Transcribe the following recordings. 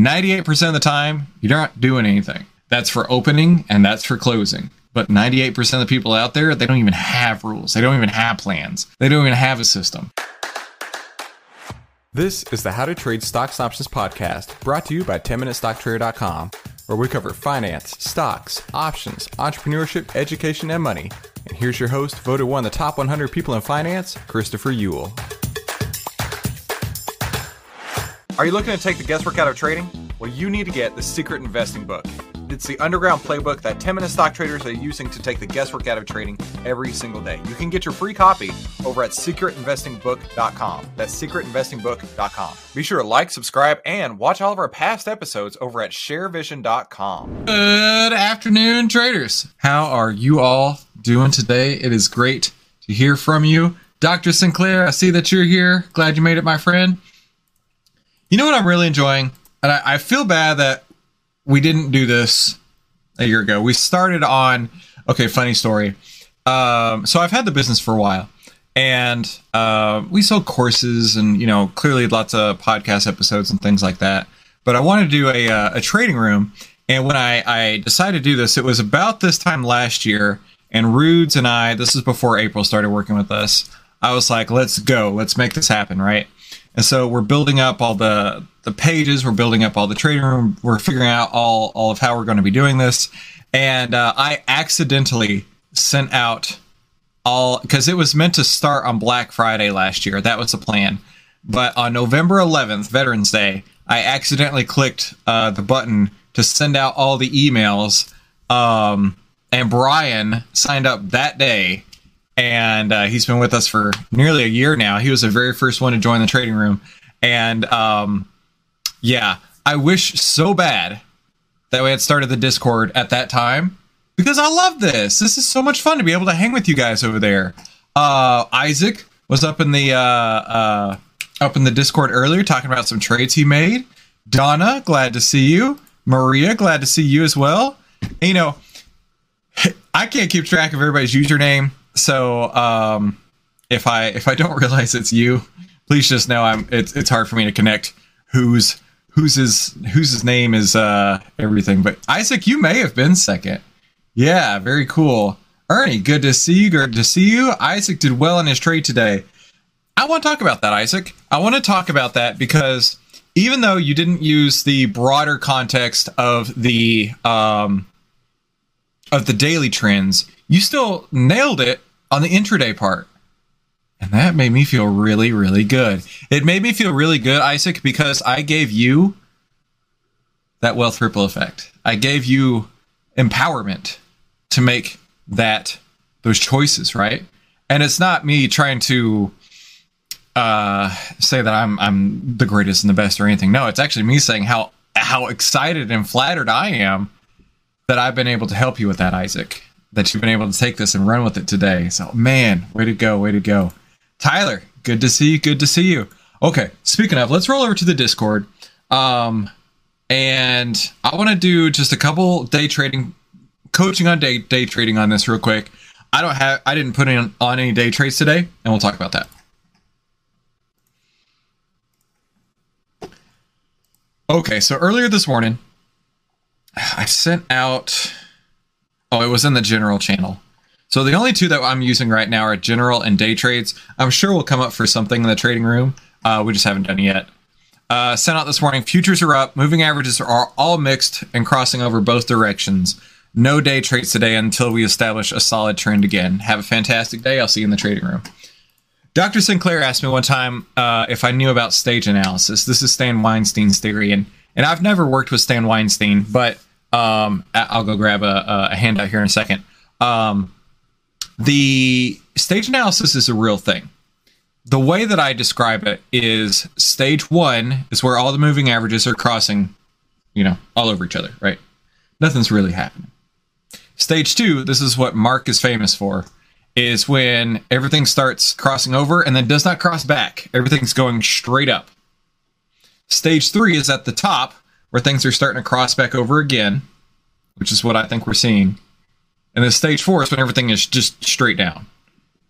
98% of the time, you're not doing anything. That's for opening and that's for closing. But 98% of the people out there, they don't even have rules. They don't even have plans. They don't even have a system. This is the How to Trade Stocks Options podcast, brought to you by 10MinuteStockTrader.com, where we cover finance, stocks, options, entrepreneurship, education, and money. And here's your host, voted one of the top 100 people in finance, Christopher Uhl. Are you looking to take the guesswork out of trading? Well, you need to get the Secret Investing Book. It's the underground playbook that 10 minute stock traders are using to take the guesswork out of trading every single day. You can get your free copy over at secretinvestingbook.com. That's secretinvestingbook.com. Be sure to like, subscribe, and watch all of our past episodes over at sharevision.com. Good afternoon, traders. How are you all doing today? It is great to hear from you. Dr. Sinclair, I see that you're here. Glad you made it, my friend. You know what I'm really enjoying? And I, I feel bad that we didn't do this a year ago. We started on okay, funny story. Um, so I've had the business for a while, and uh, we sold courses and you know clearly lots of podcast episodes and things like that. But I wanted to do a uh, a trading room, and when I I decided to do this, it was about this time last year. And Rudes and I, this is before April started working with us. I was like, let's go, let's make this happen, right? And so we're building up all the the pages, we're building up all the trading room, we're figuring out all all of how we're going to be doing this. And uh, I accidentally sent out all because it was meant to start on Black Friday last year. That was the plan. But on November 11th, Veterans Day, I accidentally clicked uh, the button to send out all the emails. Um, and Brian signed up that day and uh, he's been with us for nearly a year now. He was the very first one to join the trading room, and um, yeah, I wish so bad that we had started the Discord at that time because I love this. This is so much fun to be able to hang with you guys over there. Uh, Isaac was up in the uh, uh, up in the Discord earlier talking about some trades he made. Donna, glad to see you. Maria, glad to see you as well. And, you know, I can't keep track of everybody's username so um, if I if I don't realize it's you, please just know I'm. It's it's hard for me to connect who's whose his whose his name is uh everything. But Isaac, you may have been second. Yeah, very cool. Ernie, good to see you. Good to see you. Isaac did well in his trade today. I want to talk about that, Isaac. I want to talk about that because even though you didn't use the broader context of the um, of the daily trends, you still nailed it on the intraday part. And that made me feel really, really good. It made me feel really good, Isaac, because I gave you that wealth ripple effect. I gave you empowerment to make that those choices, right? And it's not me trying to uh, say that I'm I'm the greatest and the best or anything. No, it's actually me saying how how excited and flattered I am that I've been able to help you with that, Isaac that you've been able to take this and run with it today. So, man, way to go, way to go. Tyler, good to see you. Good to see you. Okay, speaking of, let's roll over to the Discord. Um, and I want to do just a couple day trading, coaching on day day trading on this real quick. I don't have, I didn't put in on any day trades today, and we'll talk about that. Okay, so earlier this morning, I sent out Oh, it was in the general channel. So the only two that I'm using right now are general and day trades. I'm sure we'll come up for something in the trading room. Uh, we just haven't done it yet. Uh, sent out this morning. Futures are up. Moving averages are all mixed and crossing over both directions. No day trades today until we establish a solid trend again. Have a fantastic day. I'll see you in the trading room. Dr. Sinclair asked me one time uh, if I knew about stage analysis. This is Stan Weinstein's theory, and and I've never worked with Stan Weinstein, but um, I'll go grab a, a handout here in a second. Um, the stage analysis is a real thing. The way that I describe it is stage one is where all the moving averages are crossing, you know, all over each other, right? Nothing's really happening. Stage two, this is what Mark is famous for, is when everything starts crossing over and then does not cross back. Everything's going straight up. Stage three is at the top where things are starting to cross back over again, which is what I think we're seeing. And then stage four is when everything is just straight down,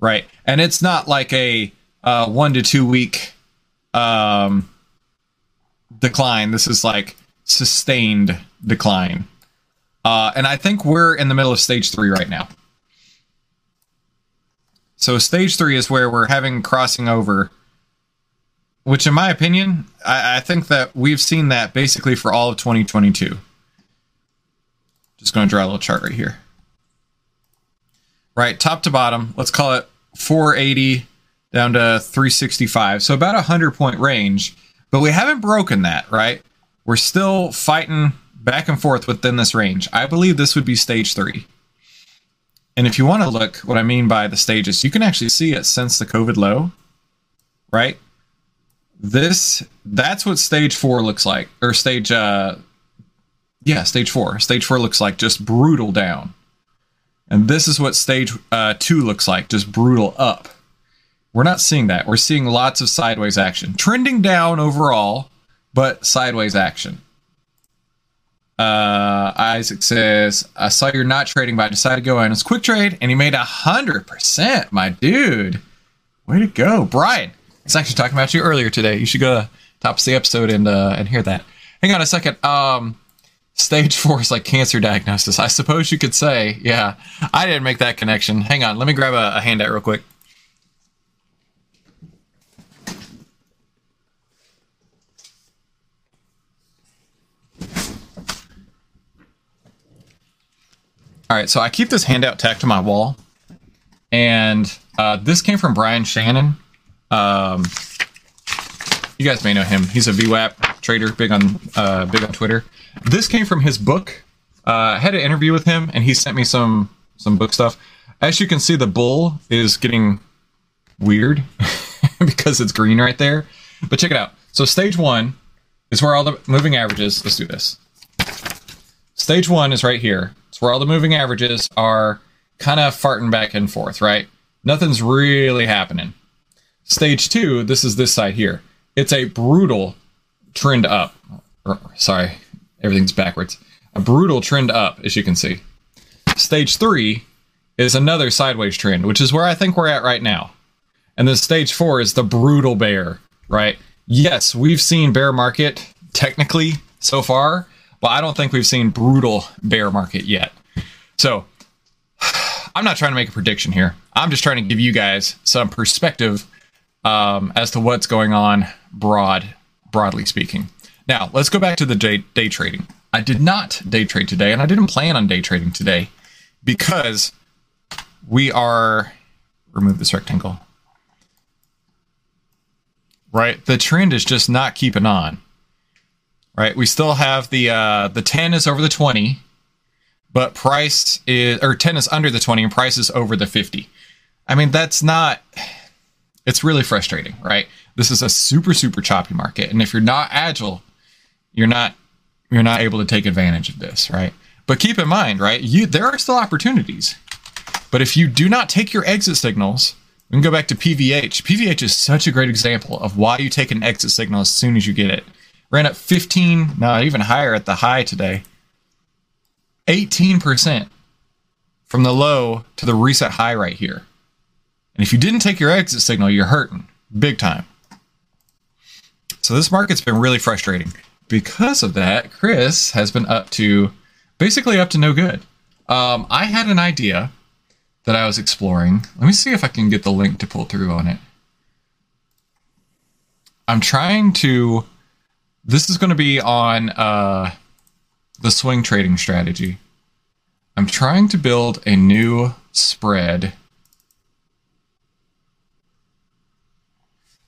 right? And it's not like a uh, one to two week um, decline. This is like sustained decline. Uh, and I think we're in the middle of stage three right now. So stage three is where we're having crossing over, which, in my opinion, I, I think that we've seen that basically for all of 2022. Just going to draw a little chart right here. Right, top to bottom, let's call it 480 down to 365. So about a 100 point range, but we haven't broken that, right? We're still fighting back and forth within this range. I believe this would be stage three. And if you want to look, what I mean by the stages, you can actually see it since the COVID low, right? This, that's what stage four looks like, or stage, uh, yeah, stage four. Stage four looks like just brutal down. And this is what stage uh, two looks like, just brutal up. We're not seeing that. We're seeing lots of sideways action, trending down overall, but sideways action. Uh, Isaac says, I saw you're not trading, but I decided to go in. It's quick trade, and he made a hundred percent, my dude. Way to go, Brian. He's actually talking about you earlier today. You should go to top of the episode and uh, and hear that. Hang on a second. Um, stage four is like cancer diagnosis. I suppose you could say, yeah. I didn't make that connection. Hang on, let me grab a, a handout real quick. All right, so I keep this handout tacked to my wall, and uh, this came from Brian Shannon. Um, you guys may know him. He's a VWAP trader, big on uh, big on Twitter. This came from his book. Uh, I had an interview with him, and he sent me some some book stuff. As you can see, the bull is getting weird because it's green right there. But check it out. So stage one is where all the moving averages. Let's do this. Stage one is right here. It's where all the moving averages are kind of farting back and forth, right? Nothing's really happening. Stage two, this is this side here. It's a brutal trend up. Sorry, everything's backwards. A brutal trend up, as you can see. Stage three is another sideways trend, which is where I think we're at right now. And then stage four is the brutal bear, right? Yes, we've seen bear market technically so far, but I don't think we've seen brutal bear market yet. So I'm not trying to make a prediction here. I'm just trying to give you guys some perspective um, as to what's going on broad, broadly speaking. Now let's go back to the day, day trading. I did not day trade today, and I didn't plan on day trading today because we are remove this rectangle. Right, the trend is just not keeping on right? We still have the uh, the 10 is over the 20, but price is or 10 is under the 20 and price is over the 50. I mean, that's not it's really frustrating, right? This is a super super choppy market and if you're not agile, you're not you're not able to take advantage of this, right? But keep in mind, right? You there are still opportunities. But if you do not take your exit signals, we can go back to PVH. PVH is such a great example of why you take an exit signal as soon as you get it. Ran up 15, no, even higher at the high today. 18% from the low to the reset high right here. And if you didn't take your exit signal, you're hurting big time. So this market's been really frustrating. Because of that, Chris has been up to basically up to no good. Um, I had an idea that I was exploring. Let me see if I can get the link to pull through on it. I'm trying to this is going to be on uh, the swing trading strategy. I'm trying to build a new spread.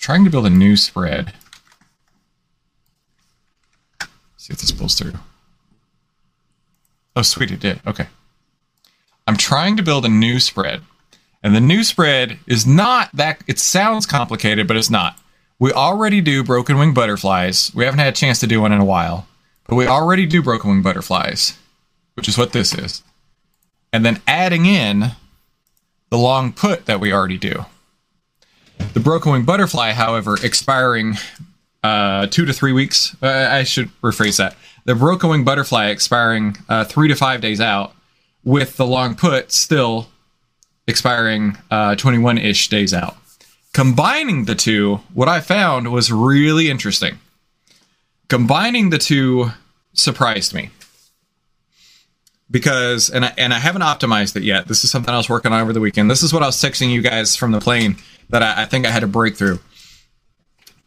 Trying to build a new spread. See if this pulls through. Oh, sweet, it did. Okay. I'm trying to build a new spread. And the new spread is not that, it sounds complicated, but it's not. We already do broken wing butterflies. We haven't had a chance to do one in a while, but we already do broken wing butterflies, which is what this is. And then adding in the long put that we already do. The broken wing butterfly, however, expiring uh, two to three weeks. Uh, I should rephrase that. The broken wing butterfly expiring uh, three to five days out, with the long put still expiring 21 uh, ish days out. Combining the two, what I found was really interesting. Combining the two surprised me because and I, and I haven't optimized it yet. This is something I was working on over the weekend. This is what I was texting you guys from the plane that I, I think I had a breakthrough.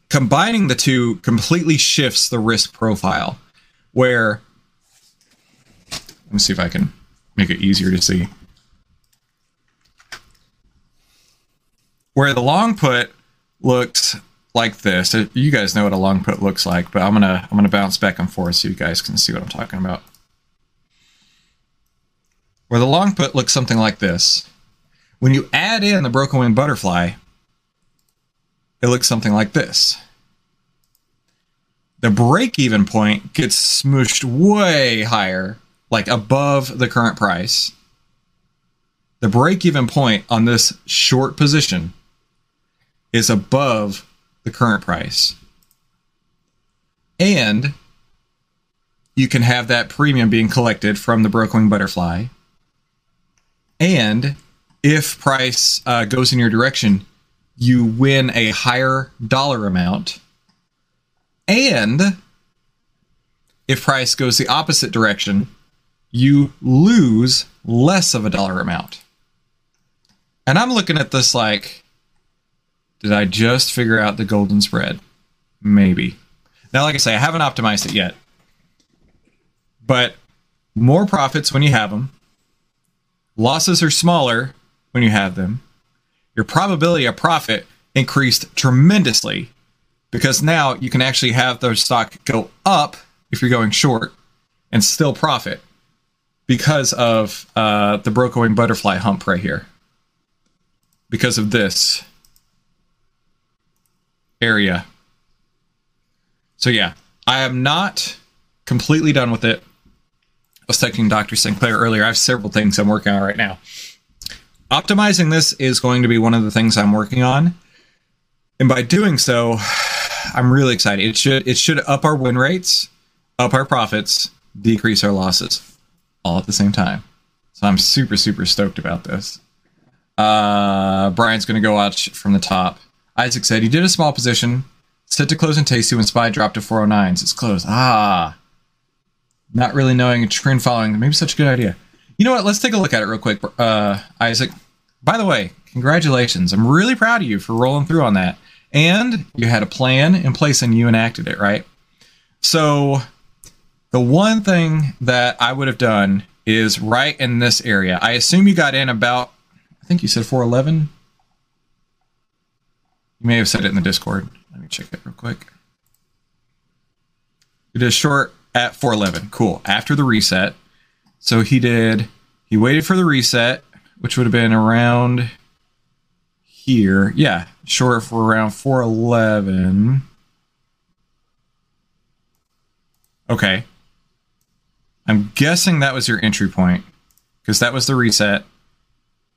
Combining the two completely shifts the risk profile. Where let me see if I can make it easier to see. Where the long put looks like this. Uh, you guys know what a long put looks like, but I'm gonna I'm gonna bounce back and forth so you guys can see what I'm talking about. Where the long put looks something like this. When you add in the broken wing butterfly, it looks something like this. The break even point gets smooshed way higher, like above the current price. The break even point on this short position is above the current price. And you can have that premium being collected from the broken wing butterfly. And if price uh, goes in your direction, you win a higher dollar amount. And if price goes the opposite direction, you lose less of a dollar amount. And I'm looking at this like, did I just figure out the golden spread? Maybe. Now, like I say, I haven't optimized it yet. But more profits when you have them. Losses are smaller when you have them. Your probability of profit increased tremendously because now you can actually have the stock go up if you're going short and still profit because of uh, the broken butterfly hump right here. Because of this area. So yeah, I am not completely done with it. I was texting Dr. Sinclair earlier. I have several things I'm working on right now. Optimizing this is going to be one of the things I'm working on. And by doing so, I'm really excited. It should it should up our win rates, up our profits, decrease our losses all at the same time. So I'm super super stoked about this. Uh, Brian's going to go watch from the top. Isaac said he did a small position, set to close and tasty when SPY dropped to 409s. It's closed. Ah. Not really knowing a trend following. Maybe such a good idea. You know what? Let's take a look at it real quick, uh, Isaac. By the way, congratulations. I'm really proud of you for rolling through on that. And you had a plan in place and you enacted it, right? So, the one thing that I would have done is right in this area. I assume you got in about, I think you said 411. You may have said it in the Discord. Let me check it real quick. It is short at 411. Cool. After the reset. So he did, he waited for the reset, which would have been around here. Yeah, short for around 411. Okay. I'm guessing that was your entry point because that was the reset.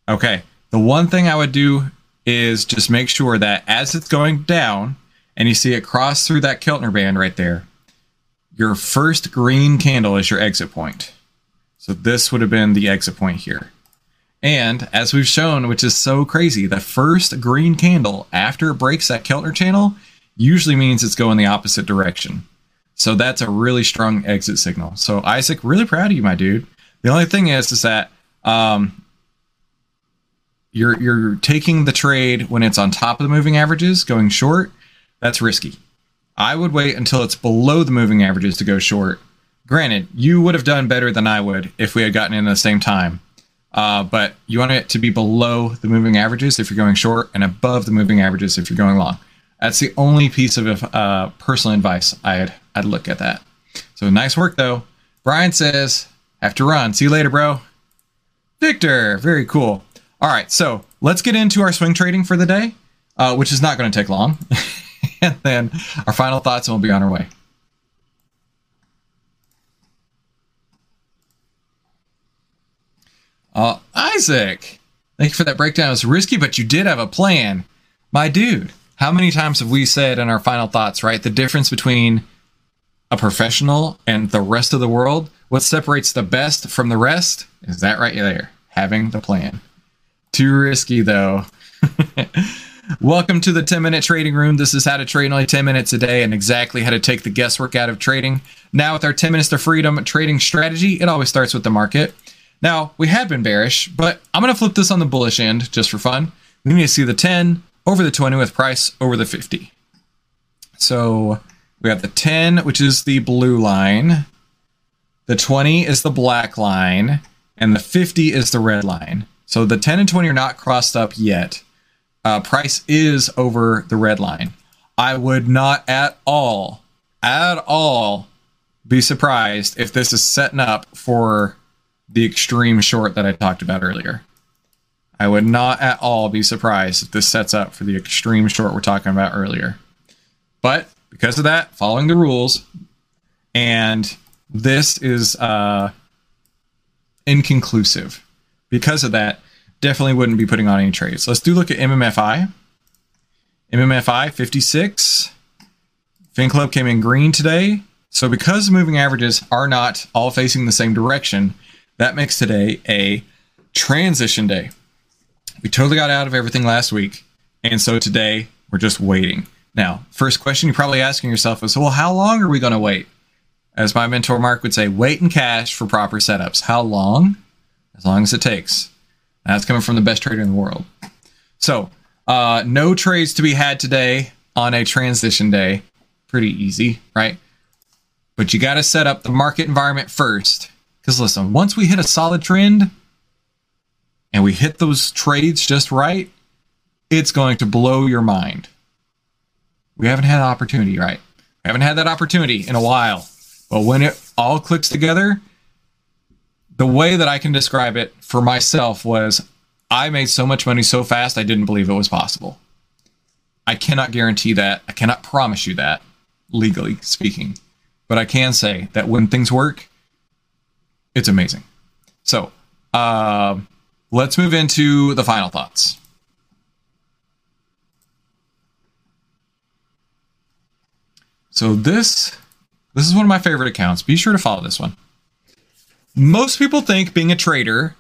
Okay. The one thing I would do is just make sure that as it's going down and you see it cross through that Keltner band right there, your first green candle is your exit point. So this would have been the exit point here. And as we've shown, which is so crazy, the first green candle after it breaks that Keltner channel usually means it's going the opposite direction. So that's a really strong exit signal. So Isaac, really proud of you, my dude. The only thing is, is that um, you're you're taking the trade when it's on top of the moving averages, going short. That's risky. I would wait until it's below the moving averages to go short. Granted, you would have done better than I would if we had gotten in at the same time. Uh, but you want it to be below the moving averages if you're going short and above the moving averages if you're going long. That's the only piece of uh, personal advice I'd I'd look at that. So nice work though. Brian says, have to run. See you later, bro. Victor, very cool. All right, so let's get into our swing trading for the day, uh, which is not going to take long. and then our final thoughts, and we'll be on our way. Uh, Isaac, thank you for that breakdown. It was risky, but you did have a plan. My dude, how many times have we said in our final thoughts, right? The difference between a professional and the rest of the world, what separates the best from the rest is that right there, having the plan. Too risky, though. Welcome to the 10 minute trading room. This is how to trade in only 10 minutes a day and exactly how to take the guesswork out of trading. Now, with our 10 minutes to freedom trading strategy, it always starts with the market. Now, we have been bearish, but I'm going to flip this on the bullish end just for fun. We need to see the 10 over the 20 with price over the 50. So we have the 10, which is the blue line, the 20 is the black line, and the 50 is the red line. So the 10 and 20 are not crossed up yet uh, price is over the red line. I would not at all, at all be surprised if this is setting up for the extreme short that I talked about earlier. I would not at all be surprised if this sets up for the extreme short we're talking about earlier. But because of that, following the rules, and this is uh, inconclusive. Because of that, definitely wouldn't be putting on any trades. Let's do look at MMFI. MMFI 56. Fin Club came in green today. So because the moving averages are not all facing the same direction, that makes today a transition day. We totally got out of everything last week. And so today we're just waiting. Now, first question you're probably asking yourself is, well, how long are we going to wait? As my mentor Mark would say, wait and cash for proper setups. How long? As long as it takes. That's coming from the best trader in the world. So, uh, no trades to be had today on a transition day. Pretty easy, right? But you got to set up the market environment first. Because listen, once we hit a solid trend and we hit those trades just right, it's going to blow your mind. We haven't had an opportunity, right? We haven't had that opportunity in a while. But when it all clicks together, the way that I can describe it for myself was I made so much money so fast I didn't believe it was possible. I cannot guarantee that. I cannot promise you that, legally speaking. But I can say that when things work, it's amazing. So, uh, let's move into the final thoughts. So this this is one of my favorite accounts. Be sure to follow this one most people think being a trader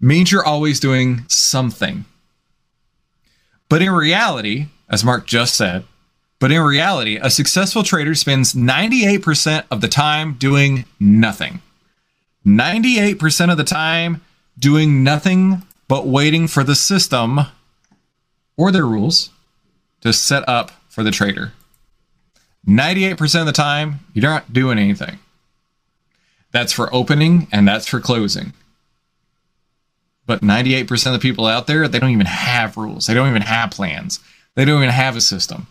means you're always doing something. But in reality, as Mark just said, but in reality, a successful trader spends 98% of the time doing nothing. 98% of the time doing nothing but waiting for the system or their rules to set up for the trader. 98% of the time, you're not doing anything. That's for opening and that's for closing. But 98% of the people out there, they don't even have rules. They don't even have plans. They don't even have a system.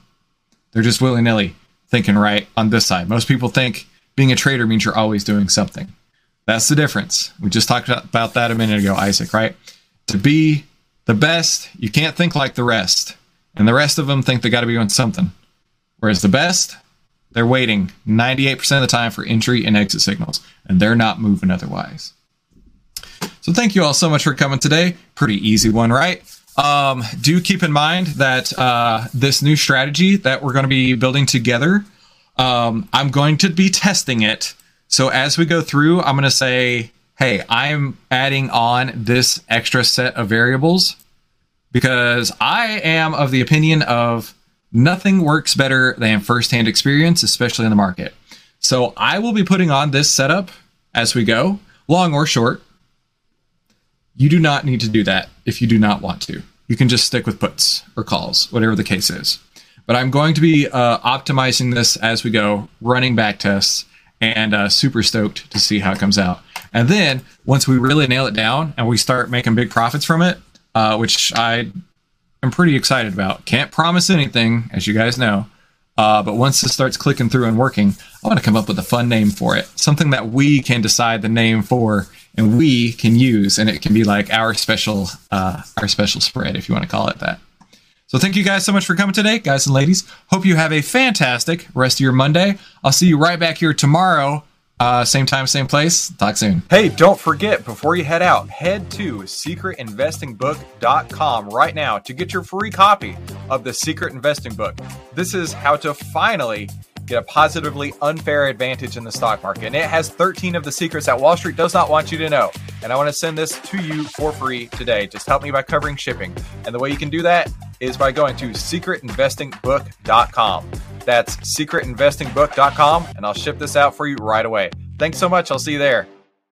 They're just willy nilly thinking right on this side. Most people think being a trader means you're always doing something. That's the difference. We just talked about that a minute ago, Isaac, right? To be the best, you can't think like the rest. And the rest of them think they got to be doing something. Whereas the best, they're waiting 98% of the time for entry and exit signals, and they're not moving otherwise. So thank you all so much for coming today. Pretty easy one, right? Um, do keep in mind that uh, this new strategy that we're going to be building together, um, I'm going to be testing it. So as we go through, I'm going to say, hey, I'm adding on this extra set of variables because I am of the opinion of Nothing works better than firsthand experience, especially in the market. So I will be putting on this setup as we go, long or short. You do not need to do that if you do not want to. You can just stick with puts or calls, whatever the case is. But I'm going to be uh, optimizing this as we go, running back tests, and uh, super stoked to see how it comes out. And then once we really nail it down and we start making big profits from it, uh, which I I'm pretty excited about. Can't promise anything, as you guys know. Uh, but once this starts clicking through and working, I want to come up with a fun name for it. Something that we can decide the name for and we can use, and it can be like our special, uh, our special spread, if you want to call it that. So thank you guys so much for coming today, guys and ladies. Hope you have a fantastic rest of your Monday. I'll see you right back here tomorrow uh, same time, same place. Talk soon. Hey, don't forget before you head out, head to secretinvestingbook.com right now to get your free copy of the Secret Investing Book. This is how to finally get a positively unfair advantage in the stock market. And it has 13 of the secrets that Wall Street does not want you to know. And I want to send this to you for free today. Just help me by covering shipping. And the way you can do that is by going to secretinvestingbook.com. That's secretinvestingbook.com, and I'll ship this out for you right away. Thanks so much. I'll see you there.